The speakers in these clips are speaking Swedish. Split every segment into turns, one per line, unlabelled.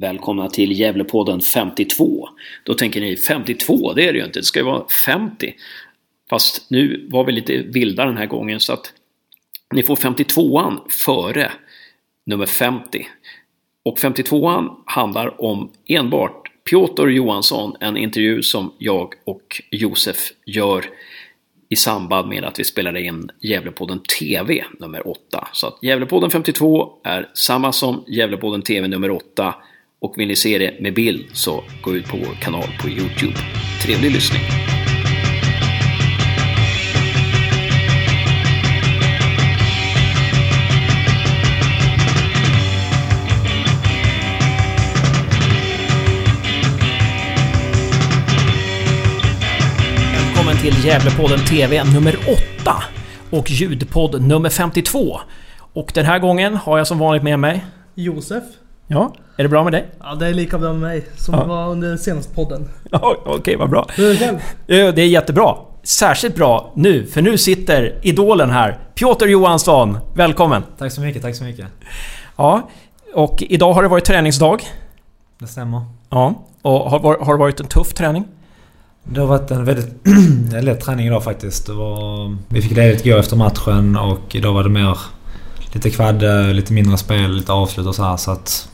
Välkomna till Gävlepodden 52. Då tänker ni 52, det är det ju inte, det ska ju vara 50. Fast nu var vi lite vilda den här gången så att ni får 52an före nummer 50. Och 52an handlar om enbart Piotr Johansson, en intervju som jag och Josef gör i samband med att vi spelade in Gävlepodden TV nummer 8. Så att Gävlepodden 52 är samma som Gävlepodden TV nummer 8 och vill ni se det med bild så gå ut på vår kanal på Youtube. Trevlig lyssning! Välkommen till Gävlepodden TV nummer 8 och ljudpodd nummer 52. Och den här gången har jag som vanligt med mig
Josef.
Ja, är det bra med dig?
Ja, det är lika bra med mig som
Ja.
det var under den senaste podden.
Ja, Okej, vad bra.
Hur är det själv?
Det är jättebra. Särskilt bra nu, för nu sitter idolen här. Piotr Johansson, välkommen!
Tack så mycket, tack så mycket.
Ja, och idag har det varit träningsdag.
Det stämmer.
Ja, och har, har det varit en tuff träning?
Det har varit en väldigt lätt träning idag faktiskt. Det var, vi fick ledigt igår efter matchen och idag var det mer lite kvadde, lite mindre spel, lite avslut och så här så att...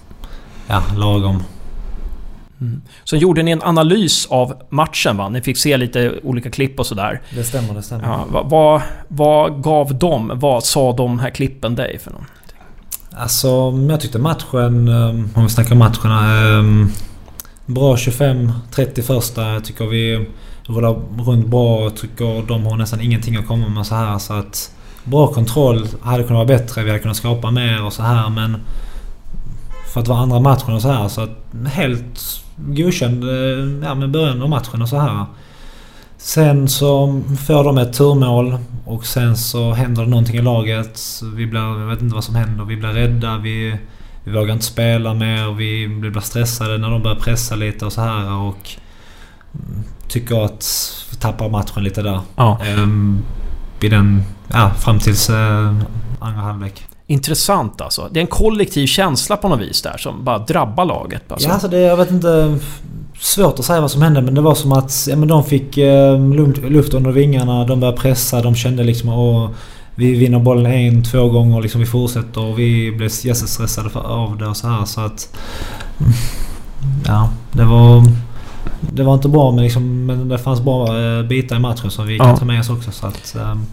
Ja, lagom.
Så gjorde ni en analys av matchen va? Ni fick se lite olika klipp och sådär.
Det stämmer, det stämmer.
Ja, vad, vad, vad gav de? Vad sa de här klippen dig för något?
Alltså, jag tyckte matchen, eh, om vi snackar matcherna, eh, bra 25-30 första. Jag tycker vi rullar runt bra. Jag tycker de har nästan ingenting att komma med så här. Så att bra kontroll. Hade kunnat vara bättre. Vi hade kunnat skapa mer och så här men... För att vara andra matchen och så här så att helt godkänd eh, ja, med början av matchen och så här. Sen så får de ett turmål och sen så händer det någonting i laget. Vi blir, jag vet inte vad som händer. Vi blir rädda. Vi, vi vågar inte spela mer. Vi blir stressade när de börjar pressa lite och så här och tycker att vi tappar matchen lite där.
Ja,
Ehm, vid den, ja, fram tills eh, andra halvlek.
Intressant alltså. Det är en kollektiv känsla på något vis där som bara drabbar laget. Alltså.
Ja, alltså det, jag vet inte. Svårt att säga vad som hände men det var som att ja, men de fick eh, luft, under vingarna. De började pressa. De kände liksom att vi vinner bollen en, två gånger. Liksom vi fortsätter och vi blev jättestressade av det och så här så att... mm, Ja, det var... Det var inte bra men, liksom, men det fanns bra eh, bitar i matchen som vi kan
Ja.
ta med oss också så att... ehm,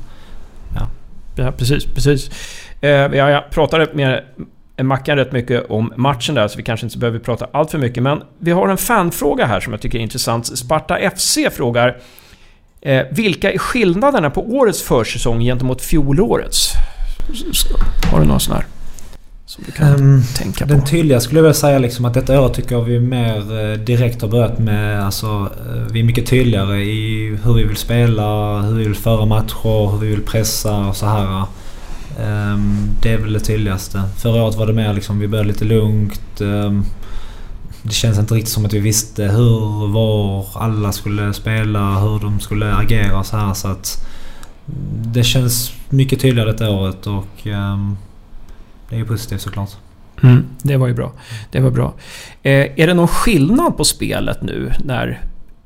Ja, precis, precis. Eh, jag, pratade med Mackan rätt mycket om matchen där, så vi kanske inte behöver prata allt för mycket. Men vi har en fanfråga här som jag tycker är intressant. Sparta FC frågar eh, Vilka är skillnaderna på årets försäsong gentemot fjolårets? Har du någon sån här? Som du kan
ehm,
tänka på?
Den tydliga skulle jag vilja säga liksom att detta år tycker jag vi mer eh, direkt har börjat med... Alltså, eh, vi är mycket tydligare i hur vi vill spela, hur vi vill föra matcher, hur vi vill pressa och så här. Ehm, det är väl det tydligaste. Förra året var det mer liksom, vi började lite lugnt. Ehm, det känns inte riktigt som att vi visste hur, var alla skulle spela, hur de skulle agera så här så att... Det känns mycket tydligare detta året och... Ehm, det är ju positivt såklart.
Mm, det var ju bra. Det var bra. Eh, är det någon skillnad på spelet nu när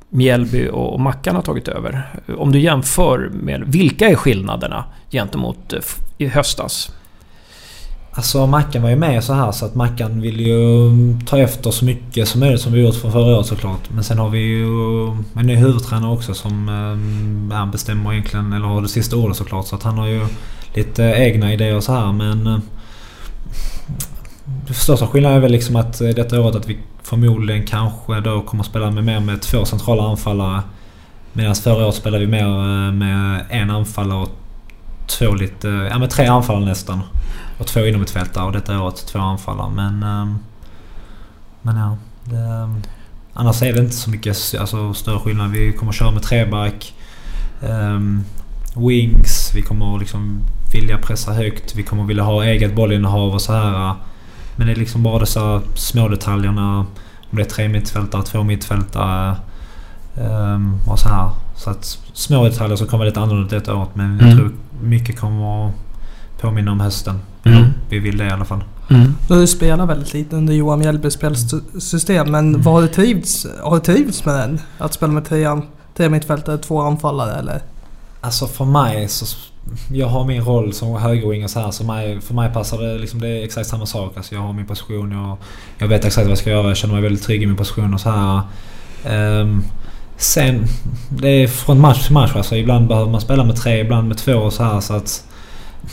Mjällby och Mackan har tagit över? Om du jämför med... Vilka är skillnaderna gentemot eh, i höstas?
Alltså Mackan var ju med så här så att Mackan vill ju mm, ta efter så mycket som möjligt som vi gjort från förra året såklart. Men sen har vi ju mm, en ny huvudtränare också som eh, bestämmer egentligen, eller har det sista ordet såklart. Så att han har ju lite egna idéer och så här men... Den största skillnaden är väl liksom att eh, detta året att vi förmodligen kanske då kommer att spela med mer med två centrala anfallare. Medan förra året spelade vi mer eh, med en anfallare och två lite... Eh, ja med tre anfallare nästan. Och två inomhutfältare och detta året två anfallare. Men... Ehm, men ja. Det, ehm, annars är det inte så mycket alltså, större skillnad. Vi kommer att köra med treback. Um, wings. Vi kommer att liksom vilja pressa högt. Vi kommer att vilja ha eget bollinnehav och så här. Men det är liksom bara dessa små detaljerna. Om det är tre mittfältare, två mittfältare. ehm, och så här. Så att små detaljer som kommer lite annorlunda detta året. Men jag
Mm.
tror mycket kommer att påminna om hösten.
Mm.
Vi vill det i alla fall.
Mm.
Du spelat väldigt lite under Johan Mjällbys spelsystem, men vad har du trivts, har du trivts med den? Att spela med tre, tre mittfältare, två anfallare eller?
Alltså för mig så... Jag har min roll som högerwing och så här. Så mig, för mig passar det liksom... Det är exakt samma sak. Alltså jag har min position. Jag, jag vet exakt vad jag ska göra. Jag känner mig väldigt trygg i min position och så här. Um, sen... Det är från match till match. Alltså ibland behöver man spela med tre, ibland med två och så här. Så att...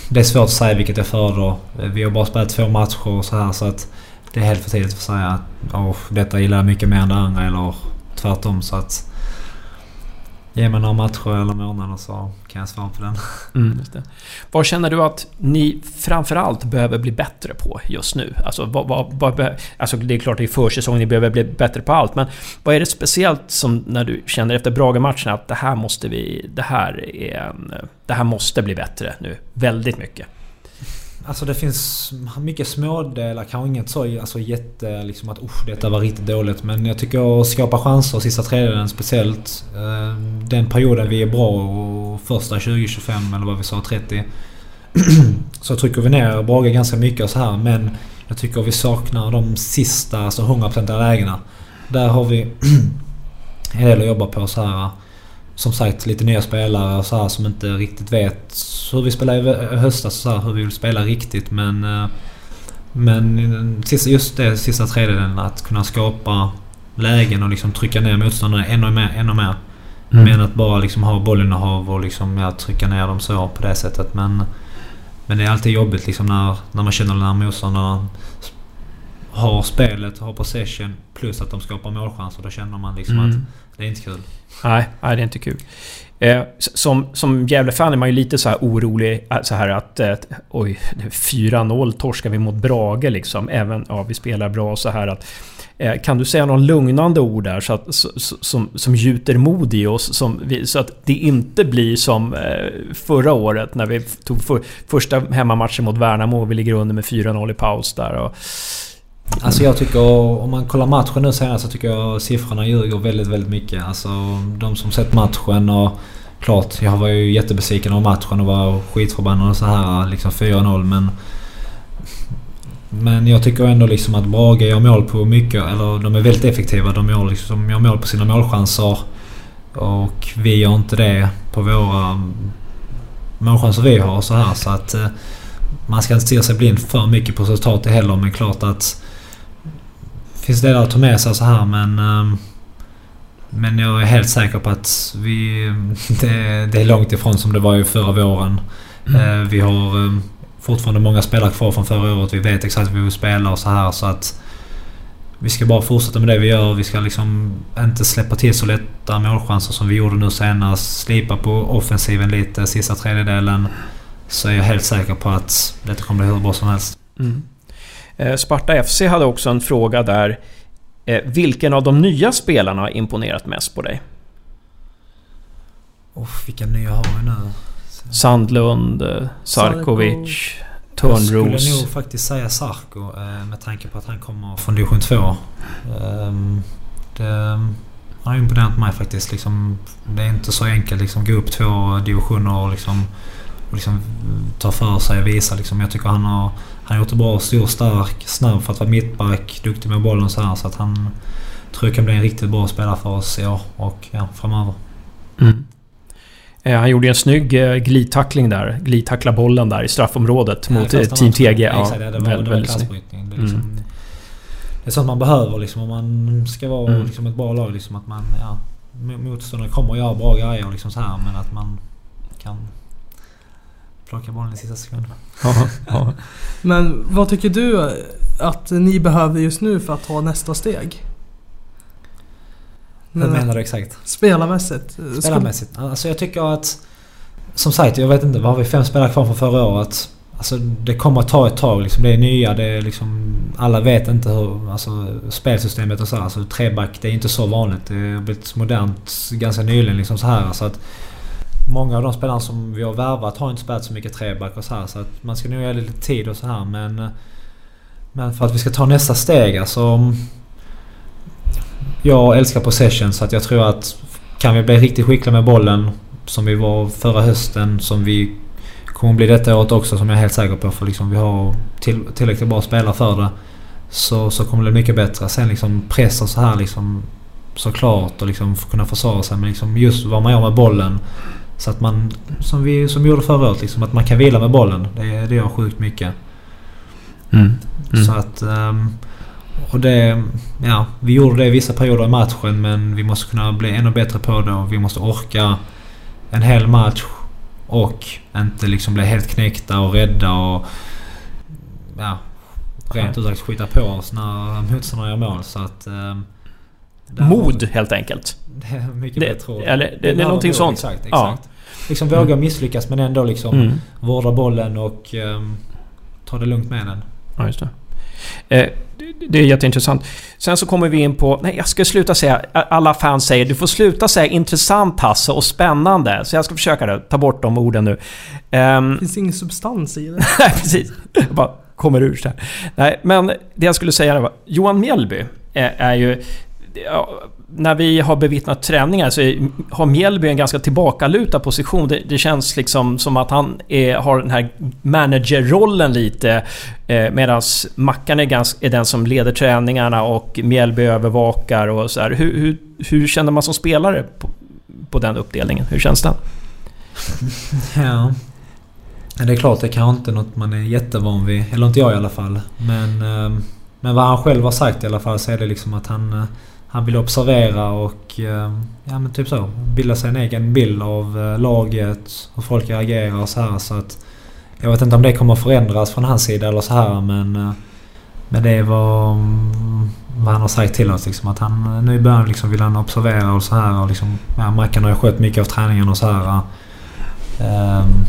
Det är svårt att säga vilket jag föredrar. Vi har bara spelat två matcher och så här så att... Det är helt för tidigt för att säga att oh, detta gillar jag mycket mer än det andra eller tvärtom. Så att... Ge mig några matcher eller månader så kan jag svara på den.
Mm, just det. Vad känner du att ni framförallt behöver bli bättre på just nu? Alltså, vad, vad, vad, alltså det är klart det är försäsong, ni behöver bli bättre på allt. Men vad är det speciellt som när du känner efter Brage-matchen att det här måste vi... Det här är en, Det här måste bli bättre nu. Väldigt mycket.
Alltså det finns mycket smådelar, kanske inget så alltså jätte liksom att usch detta var riktigt dåligt. Men jag tycker att skapa chanser sista tredjedelen speciellt. Eh, den perioden vi är bra och första 20-25 eller vad vi sa 30. Så trycker vi ner Brage ganska mycket och så här men jag tycker vi saknar de sista, alltså 100% lägena. Där har vi en del att jobba på så här. Som sagt lite nya spelare och så här som inte riktigt vet hur vi spelade i höstas så här, hur vi vill spela riktigt men... eh, Men just det sista tredjedelen att kunna skapa lägen och liksom trycka ner motståndarna ännu mer. Ännu mer.
Mm.
Men att bara liksom ha bollen och hav och liksom, ja, trycka ner dem så på det sättet. Men, men det är alltid jobbigt liksom när, när man känner när motståndarna har spelet, har possession plus att de skapar målchanser. Då känner man liksom
Mm.
att det är inte kul.
Nej, nej, det är inte kul. Eh, som, som Gävle-fan är man ju lite så här orolig eh, så här att... Eh, oj, 4-0 torskar vi mot Brage liksom. Även... Ja, vi spelar bra så här att... Eh, kan du säga någon lugnande ord där så att, så, så- som, som gjuter mod i oss? Som vi, så att det inte blir som förra året när vi tog för, första hemmamatchen mot Värnamo och vi ligger under med 4-0 i paus där. Och,
Alltså jag tycker, om man kollar matchen nu senast så tycker jag siffrorna ljuger väldigt, väldigt mycket. Alltså de som sett matchen och... Klart, jag var ju jättebesviken av matchen och var skitförbannad och så här liksom 4-0 men... Men jag tycker ändå liksom att Brage gör mål på mycket, eller de är väldigt effektiva. De gör, liksom, gör mål på sina målchanser. Och vi gör inte det på våra målchanser vi har och så här så att... Eh, man ska inte stirra sig blind för mycket på resultatet heller men klart att... Finns det att ta med sig så här men... ehm, Men jag är helt säker på att vi... Det, det är långt ifrån som det var ju förra våren. Eh, Vi har ehm, fortfarande många spelare kvar från förra året. Vi vet exakt vad vi vill spela och så här så att... Vi ska bara fortsätta med det vi gör. Vi ska liksom inte släppa till så lätta målchanser som vi gjorde nu senast. Slipa på offensiven lite sista tredjedelen. Så är jag helt säker på att detta kommer bli hur bra som helst.
Mm. Eh, Sparta FC hade också en fråga där. Eh, vilken av de nya spelarna har imponerat mest på dig?
Oh, vilka nya har vi nu?
Sandlund, eh, Sarkovic,
Jag skulle
Törnros.
nog faktiskt säga Sarko med tanke på att han kommer från division 2. Ehm, Det han har imponerat mig faktiskt. Liksom, det är inte så enkelt liksom gå upp två divisioner och liksom, och liksom ta för sig och visa. Liksom. Jag tycker han har, han det bra. Stor, stark, snabb för att vara mittback. Duktig med bollen så här. Så att han tror jag kan bli en riktigt bra spelare för oss i år och ja, framöver.
Mm. Eh, Han gjorde en snygg eh, glidtackling där. Glidtackla bollen där i straffområdet
Ja,
mot eh, Team. TG. Ja,
Exakt, det var,
väldigt,
det var
snyggt.
klassbrytning. Det är, liksom,
Mm.
det är sånt man behöver liksom, om man ska vara
Mm.
liksom, ett bra lag. Liksom, att man, ja, mo- motståndaren kommer att göra bra grejer liksom, så här, men att man kan plocka bollen i sista sekunden.
Ja, ja.
Men vad tycker du att ni behöver just nu för att ta nästa steg?
Hur menar du exakt?
Spelarmässigt? Skulle-
Spelarmässigt? Alltså jag tycker att... Som sagt, jag vet inte. Vad har vi? Fem spelare kvar från förra året. Alltså det kommer att ta ett tag liksom. Det är nya. Det är liksom... Alla vet inte hur... Alltså spelsystemet och så här. Alltså treback, det är inte så vanligt. Det har blivit modernt ganska nyligen liksom så här. Så att... Många av de spelarna som vi har värvat har inte spelat så mycket treback och så här. Så att man ska nog ge det lite tid och så här. Men... Eh, men för att vi ska ta nästa steg alltså... Jag älskar possession så att jag tror att kan vi bli riktigt skickliga med bollen som vi var förra hösten som vi kommer bli detta året också som jag är helt säker på. För liksom vi har till, tillräckligt bra spelare för det. Så, så kommer det bli mycket bättre. Sen liksom press och så här liksom såklart och liksom kunna försvara sig. Men liksom just vad man gör med bollen. Så att man, som vi som vi gjorde förra året, liksom, att man kan vila med bollen. Det, det gör sjukt mycket.
Mm. Mm.
Så att... Um, och det... Ja, vi gjorde det i vissa perioder i matchen men vi måste kunna bli ännu bättre på det och vi måste orka en hel match och inte liksom bli helt knäckta och rädda och... Ja, rent ut sagt skita på oss när motståndarna gör mål. Så att... Um,
Mod helt enkelt.
Det är mycket
det,
bättre.
Eller, det, det är någonting sånt.
Exakt, exakt. Ja. Liksom våga mm. misslyckas men ändå liksom mm. vårda bollen och um, ta det lugnt med den.
Ja, just det. Eh, det är jätteintressant. Sen så kommer vi in på... Nej, jag ska sluta säga... Alla fans säger du får sluta säga intressant Hasse och spännande. Så jag ska försöka då, ta bort de orden nu.
Um, det finns ingen substans i det.
Nej, precis. Jag bara kommer ur så här. Nej, men det jag skulle säga var... Johan Mjällby är, är ju när vi har bevittnat träningar så har Mjällby en ganska tillbakalutad position. Det, det känns liksom som att han är, har den här managerrollen lite. Eh, Medan Mackan är, ganska, är den som leder träningarna och Mjällby övervakar och så här. Hur, hur, hur känner man som spelare på, på den uppdelningen? Hur känns den?
Ja. Det är klart, det kanske inte är något man är jättevan vid. Eller inte jag i alla fall. Men, ehm, men vad han själv har sagt i alla fall så är det liksom att han eh, han vill observera och eh, ja, men typ så, bilda sig en egen bild av eh, laget, hur folk reagerar och så här. Så att, jag vet inte om det kommer förändras från hans sida eller så här men... Eh, men det är vad, mm, vad han har sagt till oss liksom. Att han nu i början liksom vill han observera och så här. Och liksom, ja, Mackan har ju skött mycket av träningen och så här. Um,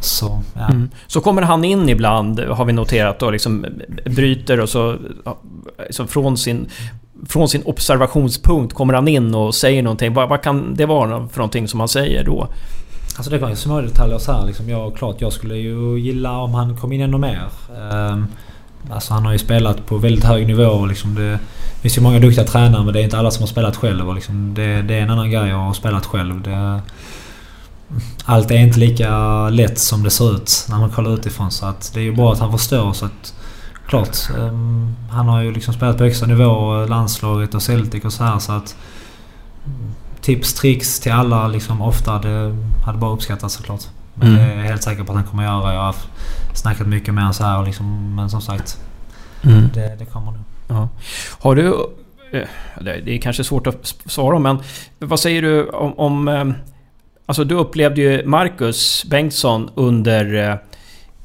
så, ja. mm.
så kommer han in ibland, har vi noterat, och liksom bryter och så... så från sin från sin observationspunkt kommer han in och säger någonting. Vad, vad kan det vara för någonting som han säger då?
Alltså det kan ju små detaljer så här liksom. Jag, klart, jag skulle ju gilla om han kom in ännu mer. Um, alltså han har ju spelat på väldigt hög nivå. Liksom det finns ju många duktiga tränare men det är inte alla som har spelat själv. Och liksom det, det är en annan grej att ha spelat själv. Det, allt är inte lika lätt som det ser ut när man kollar utifrån. Så att det är ju bra att han förstår. Så att klart. Um, han har ju liksom spelat på högsta nivå, landslaget och Celtic och så här så att... Tips, tricks till alla liksom ofta. Det hade bara uppskattats såklart. Men mm. det är jag helt säker på att han kommer göra. Jag har snackat mycket med honom så här liksom, Men som sagt. Mm. Det, det kommer nog.
Ja. Har du... Eh, det är kanske svårt att svara men vad säger du om... om eh, alltså du upplevde ju Marcus Bengtsson under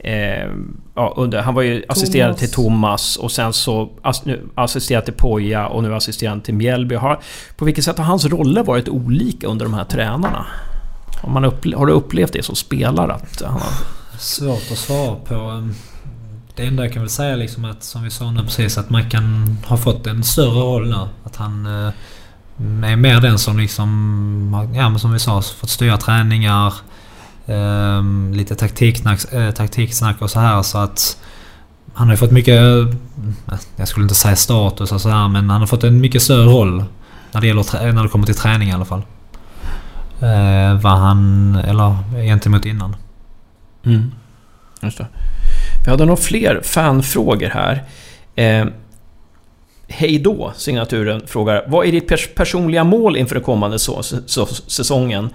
eh, ja, under, han var ju Thomas. assisterande till Thomas och sen så ass, nu, assisterad till Poja och nu assisterande till Mjällby. Har, på vilket sätt har hans roller varit olika under de här tränarna? Har, man upple har du upplevt det som spelare? Att han har...
Svårt att svara på. Det enda jag kan väl säga liksom att, som vi sa nu precis, att man kan ha fått en större roll nu. Att han eh, är mer den som liksom, ja men som vi sa, fått styra träningar. Um, lite taktiksnack, uh, taktiksnack och så här så att... Han har ju fått mycket... Eh, jag skulle inte säga status och så här men han har fått en mycket större roll. När det, gäller, när det kommer till träning i alla fall. Uh, vad han... Eller gentemot innan.
Mm. Just det. Vi hade nog fler fanfrågor här. Eh, Hej då, signaturen frågar. Vad är ditt pers personliga mål inför den kommande så, så, säsongen?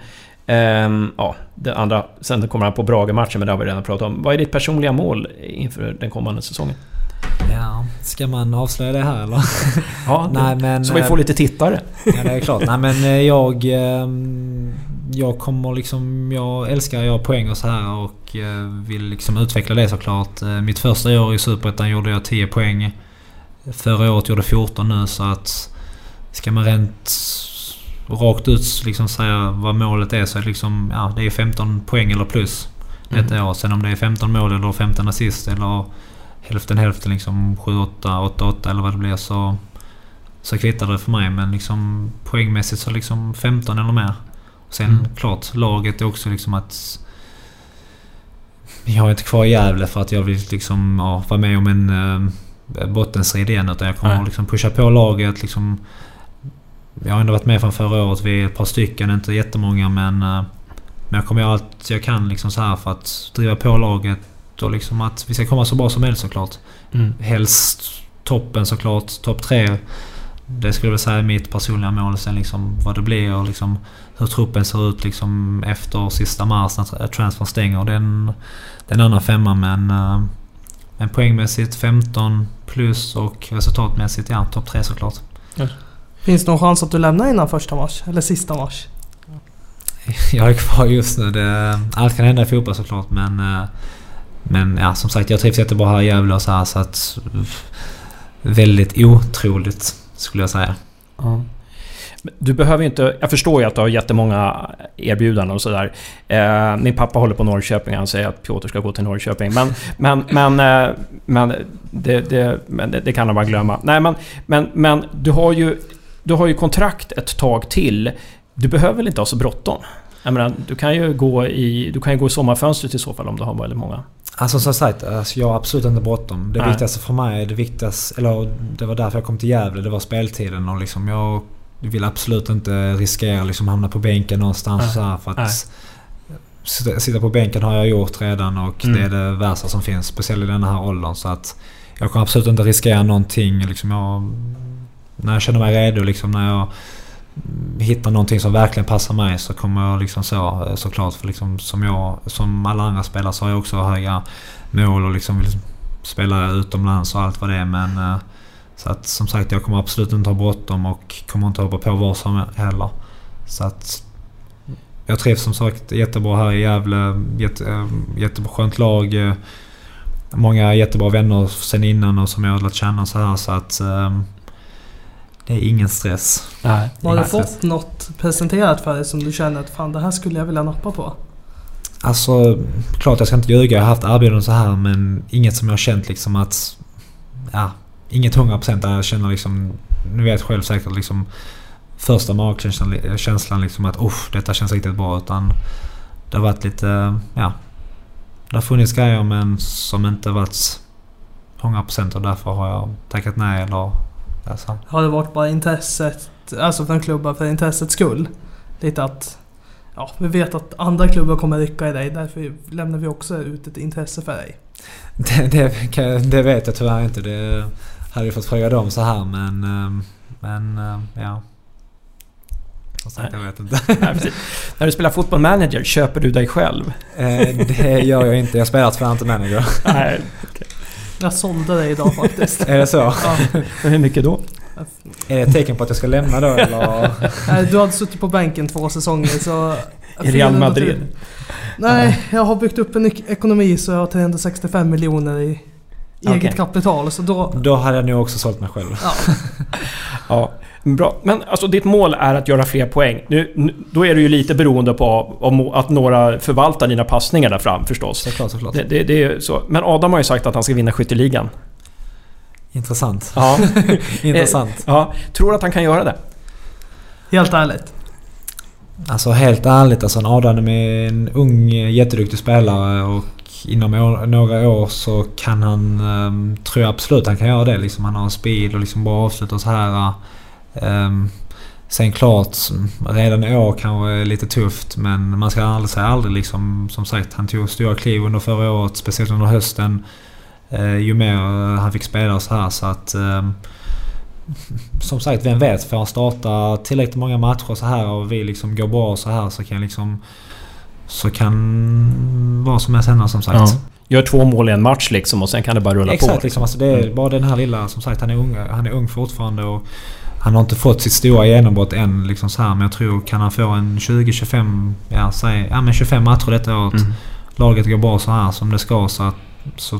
Um, ja, det andra, sen kommer han på Brage-matchen, men det har vi redan pratat om. Vad är ditt personliga mål inför den kommande säsongen?
Ja, ska man avslöja det här eller?
ja, Nej, men, så vi får eh, lite tittare.
ja, det är klart. Nej, men eh, jag... Ehm, jag kommer liksom... Jag älskar att göra poäng och så här och eh, vill liksom utveckla det såklart. Mitt första år i Superettan gjorde jag 10 poäng. Förra året gjorde jag 14 nu så att... Ska man rent rakt ut liksom säga vad målet är så är det liksom... Ja, det är 15 poäng eller plus detta mm. år. Sen om det är 15 mål eller 15 assist eller hälften hälften liksom 7-8, 8-8 eller vad det blir så... Så kvittar det för mig men liksom poängmässigt så liksom 15 eller mer. Sen mm. klart, laget är också liksom att... Jag är inte kvar i Gävle för att jag vill liksom ja, vara med om en äh, bottenstrid igen. Utan jag kommer liksom pusha på laget liksom jag har ändå varit med från förra året. Vi är ett par stycken, inte jättemånga men... Uh, Men jag kommer göra allt jag kan liksom så här för att driva på laget och liksom att vi ska komma så bra som möjligt såklart.
Mm.
Helst toppen såklart. Topp tre. Det skulle jag säga är mitt personliga mål. Sen liksom vad det blir och liksom hur truppen ser ut liksom efter sista mars när transfern stänger. Det är en, det är en annan femma men... Uh, men poängmässigt 15 plus och resultatmässigt ja, topp tre såklart.
Yes. Finns det någon chans att du lämnar innan första mars? Eller sista mars?
Jag är kvar just nu. Det, allt kan hända i fotboll såklart men... Uh, men ja, som sagt jag trivs jättebra här i Gävle och så här så att... Väldigt otroligt skulle jag säga.
Ja. Du behöver inte... Jag förstår ju att du har jättemånga erbjudanden och sådär. Eh, min pappa håller på Norrköping. Han säger att Piotr ska gå till Norrköping. Men, men, men, eh, men, det, det, men det, det, kan han bara glömma. Nej, men, men, men du, har ju, du har ju kontrakt ett tag till. Du behöver väl inte ha så bråttom? Jag menar, du kan ju gå i, du kan ju gå i sommarfönstret i så fall om du har väldigt många.
Alltså som sagt, alltså jag har absolut inte bråttom. Det Nej. viktigaste för mig, det viktigaste, eller det var därför jag kom till Gävle, det var speltiden och liksom jag vill absolut inte riskera liksom hamna på bänken någonstans Nej. så här, för att sitta, sitta, på bänken har jag gjort redan och mm. det är det värsta som finns. Speciellt i den här åldern så att jag kommer absolut inte riskera någonting. Liksom jag, när jag känner mig redo, liksom när jag hittar någonting som verkligen passar mig så kommer jag liksom så eh, såklart. För liksom som jag, som alla andra spelare så har jag också höga mål och liksom vill spela utomlands och allt vad det är. Men eh, så att som sagt jag kommer absolut inte ha bråttom och kommer inte hoppa på vad som heller. Så att jag trivs som sagt jättebra här i Gävle. Jätte, eh, jättebra skönt lag. Många jättebra vänner sen innan och som jag har lärt känna så här så att um, det är ingen stress.
Nej, har du fått något presenterat för dig som du känner att fan det här skulle jag vilja nappa på?
Alltså, klart jag ska inte ljuga. Jag har haft erbjudanden så här men inget som jag har känt liksom att... Ja, inget 100% där jag känner liksom... Nu vet själv säkert liksom... Första magkänslan känslan liksom att usch, detta känns riktigt bra. Utan det har varit lite... Ja. Det har funnits grejer men som inte varit 100% och därför har jag tackat nej eller
Alltså. Har det varit bara intresset, alltså från klubbar för intressets skull? Lite att, ja, vi vet att andra klubbar kommer rycka i dig, därför lämnar vi också ut ett intresse för dig.
Det, det, det vet jag tyvärr inte. Det hade jag fått fråga dem så här men, ehm, men ehm, ja.
Sagt, jag vet inte. När du spelar fotboll manager, köper du dig själv?
Eh, det gör jag inte. Jag spelar tyvärr inte manager. Nej,
okay. Jag sålde dig idag faktiskt.
är det så? Ja.
Hur mycket då?
Är det ett tecken på att jag ska lämna då eller?
Du hade suttit på bänken två säsonger så...
I Real Madrid?
Nej, jag har byggt upp en ekonomi så jag har 365 miljoner i eget okay. kapital. Så då...
Då hade jag nog också sålt mig själv.
Ja. ja. Bra. Men alltså ditt mål är att göra fler poäng. Nu, då är du ju lite beroende på om, att några förvaltar dina passningar där fram förstås.
Såklart, såklart.
Det, det, det är så. Men Adam har ju sagt att han ska vinna skytteligan.
Intressant.
Ja.
Intressant.
ja. Tror du att han kan göra det?
Helt ärligt.
Alltså helt ärligt, alltså Adam är en ung jätteduktig spelare och inom år, några år så kan han... Um, tror jag absolut han kan göra det. Liksom, han har speed och liksom bra avslut och så här. Um, sen klart, redan i år kanske är lite tufft men man ska aldrig säga aldrig liksom. Som sagt, han tog stora kliv under förra året, speciellt under hösten. Uh, ju mer han fick spela så här så att... Um, som sagt, vem vet? Får han starta tillräckligt många matcher så här och vi liksom går bra så här så kan liksom... Så kan vad som helst hända som sagt. Ja.
Gör två mål i en match liksom och sen kan det bara rulla
Exakt,
på.
Exakt, liksom, alltså det är mm. bara den här lilla... Som sagt, han är ung, han är ung fortfarande och... Han har inte fått sitt stora genombrott än liksom så här, men jag tror kan han få en 20-25... Ja, säg, ja men 25 matcher detta året. Mm. Laget går bra så här som det ska så, så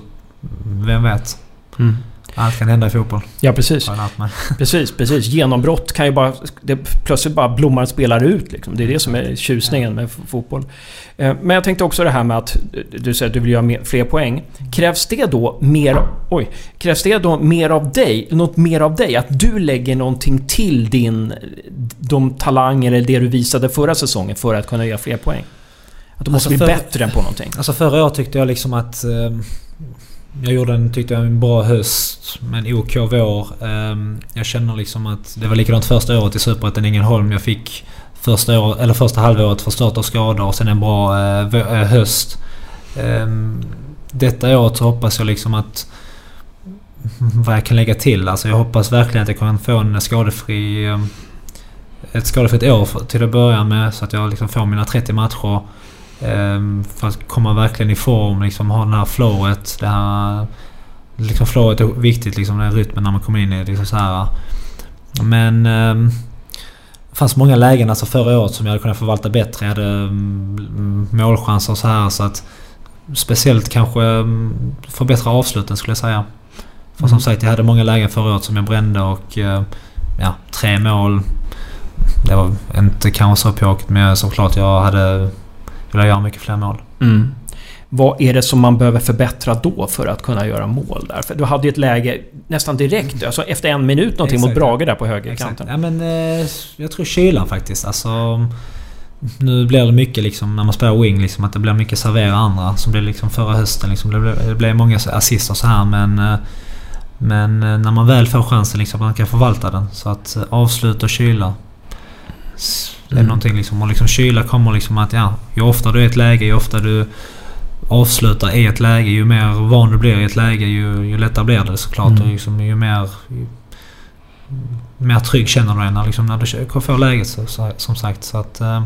vem vet. Mm. Allt kan hända i fotboll.
Ja, precis. precis, precis. Genombrott kan ju bara... Det plötsligt bara blommar spelare ut. Liksom. Det är det som är tjusningen med fotboll. Eh, men jag tänkte också det här med att du säger att du vill göra fler poäng. Krävs det då mer... Oj. Krävs det då mer av dig? Något mer av dig? Att du lägger någonting till din... De talanger eller det du visade förra säsongen för att kunna göra fler poäng? Att du måste alltså bli för, bättre på någonting?
Alltså förra året tyckte jag liksom att... Eh, jag gjorde en, tyckte jag, en bra höst med en OK vår. Ehm, jag känner liksom att det var likadant första året i Superettan Ängelholm. Jag fick första, år, eller första halvåret förstört av skador och sen en bra eh, eh, höst. Ehm, detta året så hoppas jag liksom att vad jag kan lägga till. Alltså jag hoppas verkligen att jag kan få en skadefri... Ehm, ett skadefritt år till att börja med så att jag liksom får mina 30 matcher. Ehm, för att komma verkligen i form, liksom ha det här flowet. Det här... Liksom flowet är viktigt, liksom den rytmen när man kommer in i. Liksom så här. Men... Det fanns många lägen alltså förra året som jag hade kunnat förvalta bättre. Jag hade mm, målchanser och så här så att... Speciellt kanske mm, förbättra avsluten skulle jag säga. För som mm. sagt, jag hade många lägen förra året som jag brände och... Eh, ja, tre mål. Det var inte kanske så pjåkigt men såklart jag hade velat göra mycket fler mål.
Mm. Vad är det som man behöver förbättra då för att kunna göra mål där? För du hade ju ett läge nästan direkt, alltså efter en minut någonting Exakt. mot Brage där på högerkanten.
Ja, men, eh, jag tror kylan faktiskt. Alltså, nu blir det mycket liksom när man spelar wing liksom att det blir mycket servera andra. Som blev liksom förra hösten liksom. Det blev, det blev många assist och så här men... Eh, men eh, när man väl får chansen liksom man kan förvalta den. Så att avsluta och kyla. Det är mm. någonting liksom. Och liksom kyla kommer liksom att ja, ju oftare du är i ett läge, ju oftare du avslutar i ett läge, ju mer van du blir i ett läge, ju, ju lättare blir det såklart. Mm. Och liksom, ju mer... Ju, mer trygg känner du dig när, liksom, när du får läget så, så, som sagt. Så att eh,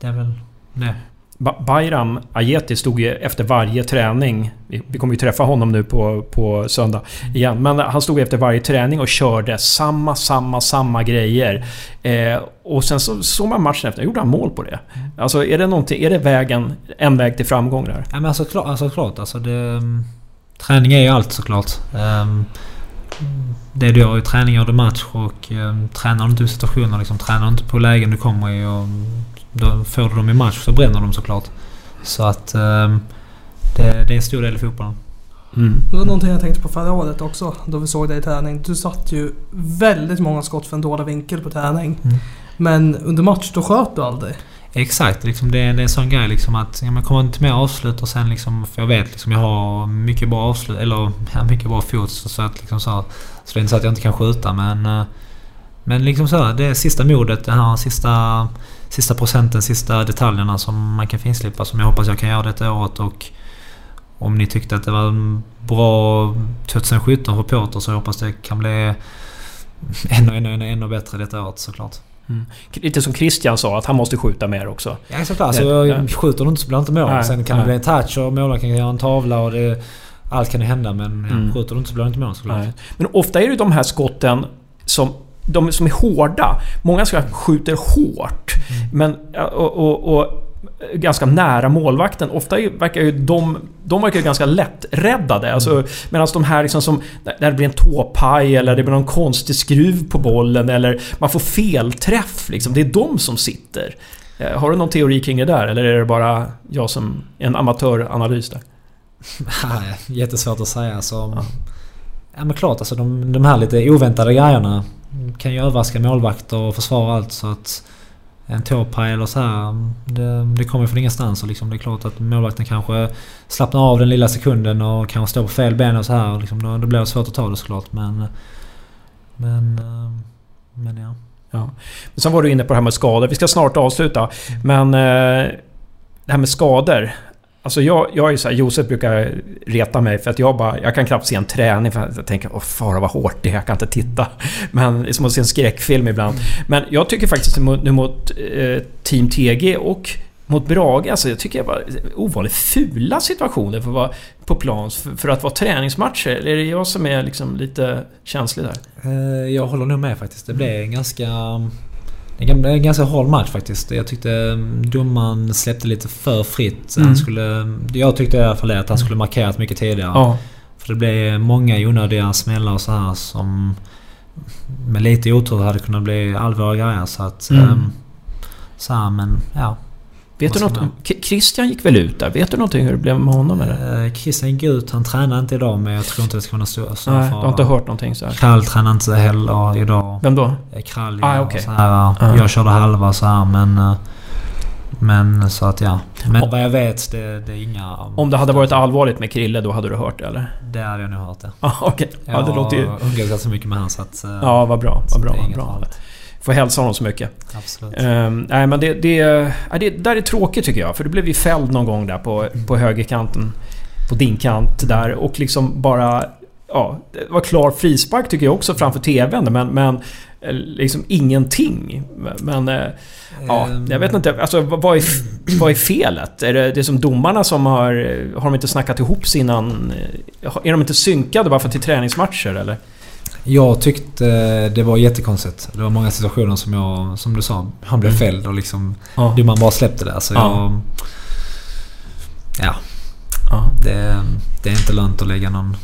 det är väl det.
Bayram Ajeti stod ju efter varje träning, vi kommer ju träffa honom nu på, på söndag igen, men han stod efter varje träning och körde samma, samma, samma grejer. Eh, och sen så såg man matchen efter, gjorde han mål på det? Alltså är det någonting, är det vägen, en väg till framgång där?
Ja men alltså klart, alltså, klart alltså det, mm, Träning är ju allt såklart. Um, det du gör i träning gör du match och um, tränar du inte situationer, liksom, tränar du inte på lägen du kommer i och mm, då får du dem i match så bränner de såklart. Så att um, det, det, är en stor del i fotbollen.
Mm. Det var någonting jag tänkte på förra året också, då vi såg dig i träning. Du satt ju väldigt många skott för en dålig vinkel på träning. Mm. Men under match, då sköt du aldrig.
Exakt, liksom det, det är en sån grej liksom att ja, man kommer inte med avslut och sen liksom... För jag vet liksom jag har mycket bra avslut, eller ja, mycket bra fot så, så att liksom så, så det är inte så att jag inte kan skjuta men... Eh, men liksom så, det är sista modet, det här sista sista procenten, sista detaljerna som man kan finslipa som jag hoppas jag kan göra detta året. Och om ni tyckte att det var en bra 2017 för Piotr så jag hoppas det kan bli ännu, ännu, ännu, ännu bättre detta året såklart.
Mm. Lite som Christian sa, att han måste skjuta mer också.
Ja, såklart. Alltså, ja. Skjuter du inte så blir det inte mål. Nej, Sen kan nej. det bli en touch och målaren kan göra en tavla och det... Allt kan hända men mm. skjuter du inte så blir det inte mål såklart. Nej.
Men ofta är det de här skotten som de som är hårda. Många ska skjuter hårt. Mm. Men, och, och, och, ganska nära målvakten. Ofta verkar ju de, de verkar ju ganska lätträddade. Mm. Alltså, Medan de här liksom som... När det blir en tåpaj eller det blir någon konstig skruv på bollen eller man får felträff. Liksom, det är de som sitter. Eh, har du någon teori kring det där? Eller är det bara jag som en amatöranalys där?
Jättesvårt att säga. Så, ja. ja men klart, alltså de, de här lite oväntade grejerna kan ju överraska målvakter och försvara allt så att en tåpaj eller så här, det, det kommer från ingenstans. Och liksom, det är klart att målvakten kanske slappnar av den lilla sekunden och kanske står på fel ben och så här. Och liksom, då, då blir det svårt att ta det såklart. Men... Men... Men ja.
ja. Sen var du inne på det här med skador. Vi ska snart avsluta. Men... Eh, det här med skador. Alltså jag, jag är så här, Josef brukar reta mig för att jag bara, jag kan knappt se en träning för att jag tänker, åh fara vad hårt det är, jag kan inte titta. Men det är som att se en skräckfilm ibland. Men jag tycker faktiskt nu mot eh, Team TG och mot Brage, alltså jag tycker det var ovanligt fula situationer för att vara på plan för, för att vara träningsmatcher. Eller är det jag som är liksom lite känslig där?
Eh, jag håller nog med faktiskt. Det blev en ganska en ganska hård match faktiskt. Jag tyckte mm, domaren släppte lite för fritt. Mm. Han skulle, jag tyckte i alla fall det, att han skulle markerat mycket tidigare. Ja. För det blev många onödiga smällar och så här som med lite otur hade kunnat bli allvarliga grejer. Så att... Mm. Um, så här, men ja.
Vet du något? Om, Christian gick väl ut där? Vet du någonting hur det blev med honom eller?
Eh, Christian gick ut. Han tränar inte idag men jag tror inte det ska vara någon stor,
Nej, du har inte hört någonting så här.
Krall tränar inte heller idag.
Vem då?
Eh, Krall ah, okay. så här, uh. Jag körde halva så här men... Eh, men så att ja. Men vad jag vet det, det är inga...
Om det hade varit allvarligt med Krille då hade du hört det eller?
Det hade jag nog hört det.
Ah. Okay. Ja, det låter ju...
Jag umgås ganska mycket med honom så att...
Ja, vad bra. Vad bra. Vad bra. Får hälsa honom så mycket.
Absolut.
Um, nej men det, det, ja, det där är tråkigt tycker jag. För du blev ju fälld någon gång där på, på högerkanten. På din kant där och liksom bara... Ja, det var klar frispark tycker jag också framför TVn. Men, men eh, liksom ingenting. Men... eh, Ja, jag vet inte. Alltså vad är, vad är felet? Är det, det är som domarna som har... Har de inte snackat ihop sig innan... Är de inte synkade bara för till träningsmatcher eller?
Jag tyckte det var jättekonstigt. Det var många situationer som jag, som du sa, han blev fälld och liksom...
Ja.
Domaren bara släppte det. Så
Ja.
jag... Ja.
Ja.
Det, det är inte lönt att lägga någon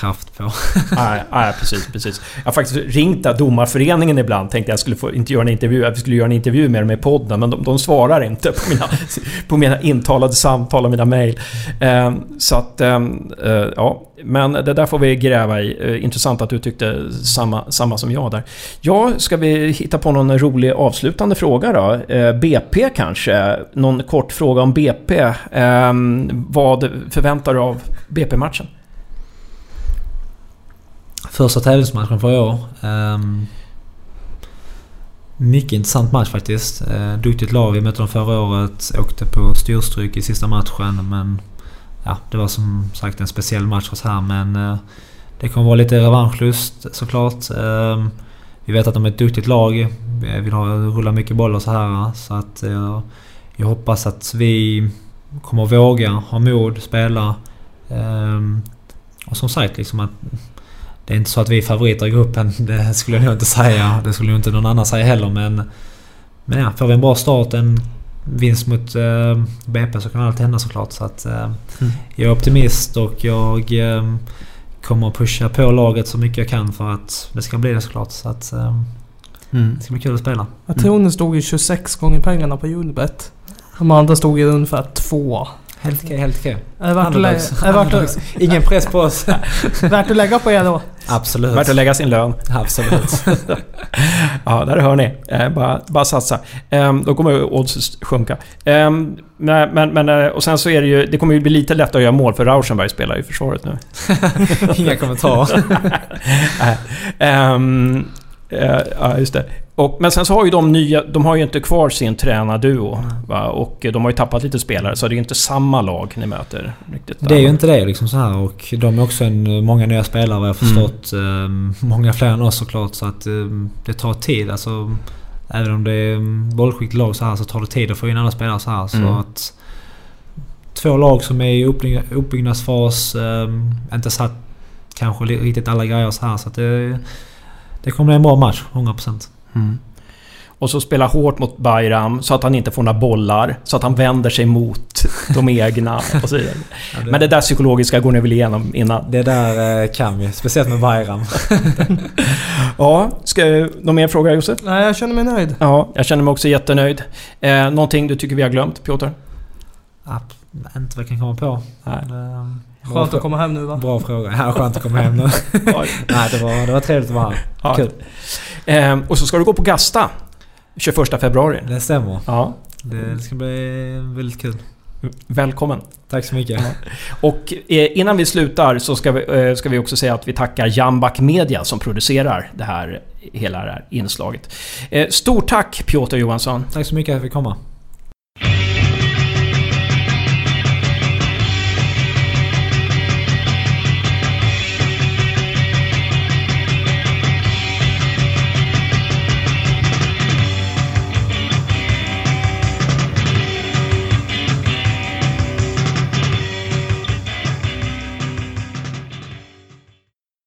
kraft på.
Nej, nej, precis, precis. Jag har faktiskt ringt domarföreningen ibland. Tänkte jag skulle få, inte göra en intervju, att vi skulle göra en intervju med dem i podden. Men de, de svarar inte på mina, på mina intalade samtal och mina mejl. Eh, så att, ehm, eh, ja. Men det där får vi gräva i. Eh, intressant att du tyckte samma, samma som jag där. Ja, ska vi hitta på någon rolig avslutande fråga då? Eh, BP kanske? Någon kort fråga om BP. Ehm, vad förväntar du av BP-matchen?
Första tävlingsmatchen för i år. Um, mycket intressant match faktiskt. Uh, duktigt lag. Vi mötte dem förra året. Åkte på styrstryk i sista matchen men... Ja, det var som sagt en speciell match för oss här men... Uh, det kommer vara lite revanschlust såklart. Um, vi vet att de är ett duktigt lag. Vi vill ha, rulla mycket boll och så här. Så att uh, jag hoppas att vi kommer våga, ha mod, spela. Um, och som sagt liksom att det är inte så att vi är favoriter i gruppen. Det skulle jag nog inte säga. Det skulle nog inte någon annan säga heller men... Men ja, får vi en bra start, en vinst mot eh, BP så kan allt hända såklart. Så att, eh, Jag är optimist och jag eh, kommer att pusha på laget så mycket jag kan för att det ska bli det såklart. Så att, eh, det ska bli kul att spela.
Tror ni stod i 26 gånger pengarna på Unibet. De andra stod i ungefär två.
Helt okej, helt okej. Ingen press på oss.
värt att lägga på er då?
Absolut.
Värt att lägga sin lön.
Absolut.
Ja, där hör ni. Eh, bara, bara satsa. Ehm, då kommer odds sjunka. Ehm, men, men, men, eh, och sen så är det ju... Det kommer ju bli lite lättare att göra mål för Rauschenberg spelar i försvaret nu.
Inga kommentarer.
Nej. Ehm, eh, ja, just det. Och, men sen så har ju de nya... De har ju inte kvar sin tränarduo. Va? Och de har ju tappat lite spelare, så det är ju inte samma lag ni möter. Riktigt
Det är ju inte det liksom så här och de är också en, många nya spelare vad jag har förstått. Ehm, många fler än oss såklart så att ehm, det tar tid. Alltså, även om det är bollskickligt lag så här så tar det tid att få in alla spelare så här. Så
Mm.
att två lag som är i uppbygg- uppbyggnadsfas. Um, inte satt kanske riktigt alla grejer så här så att det, det kommer bli en bra match, 100%.
Mm. Och så spela hårt mot Bayram så att han inte får några bollar. Så att han vänder sig mot de egna och så vidare.
Ja, det,
Men det där psykologiska går ni väl igenom innan?
det där eh, kan vi. Speciellt med Bayram.
Ja, ska någon mer fråga Josef?
Nej, jag känner mig nöjd.
Ja, jag känner mig också jättenöjd. Eh, någonting du tycker vi har glömt, Piotr?
Ja, inte vad jag kan komma på.
Nej.
Men, ehm, bra
Skönt att komma hem nu va?
Bra fråga. Ja, skönt att komma hem nu. Nej, det var, det var trevligt att vara här.
ja.
Kul.
Eh, och så ska du gå på Gasta 21 februari.
Det stämmer.
Ja,
Det ska bli väldigt kul.
välkommen.
Tack så mycket.
Och eh, innan vi slutar så ska vi, eh, ska vi också säga att vi tackar Jambak Media som producerar det här, hela det här inslaget. Eh, stort tack Piotr Johansson.
Tack så mycket för att jag fick komma.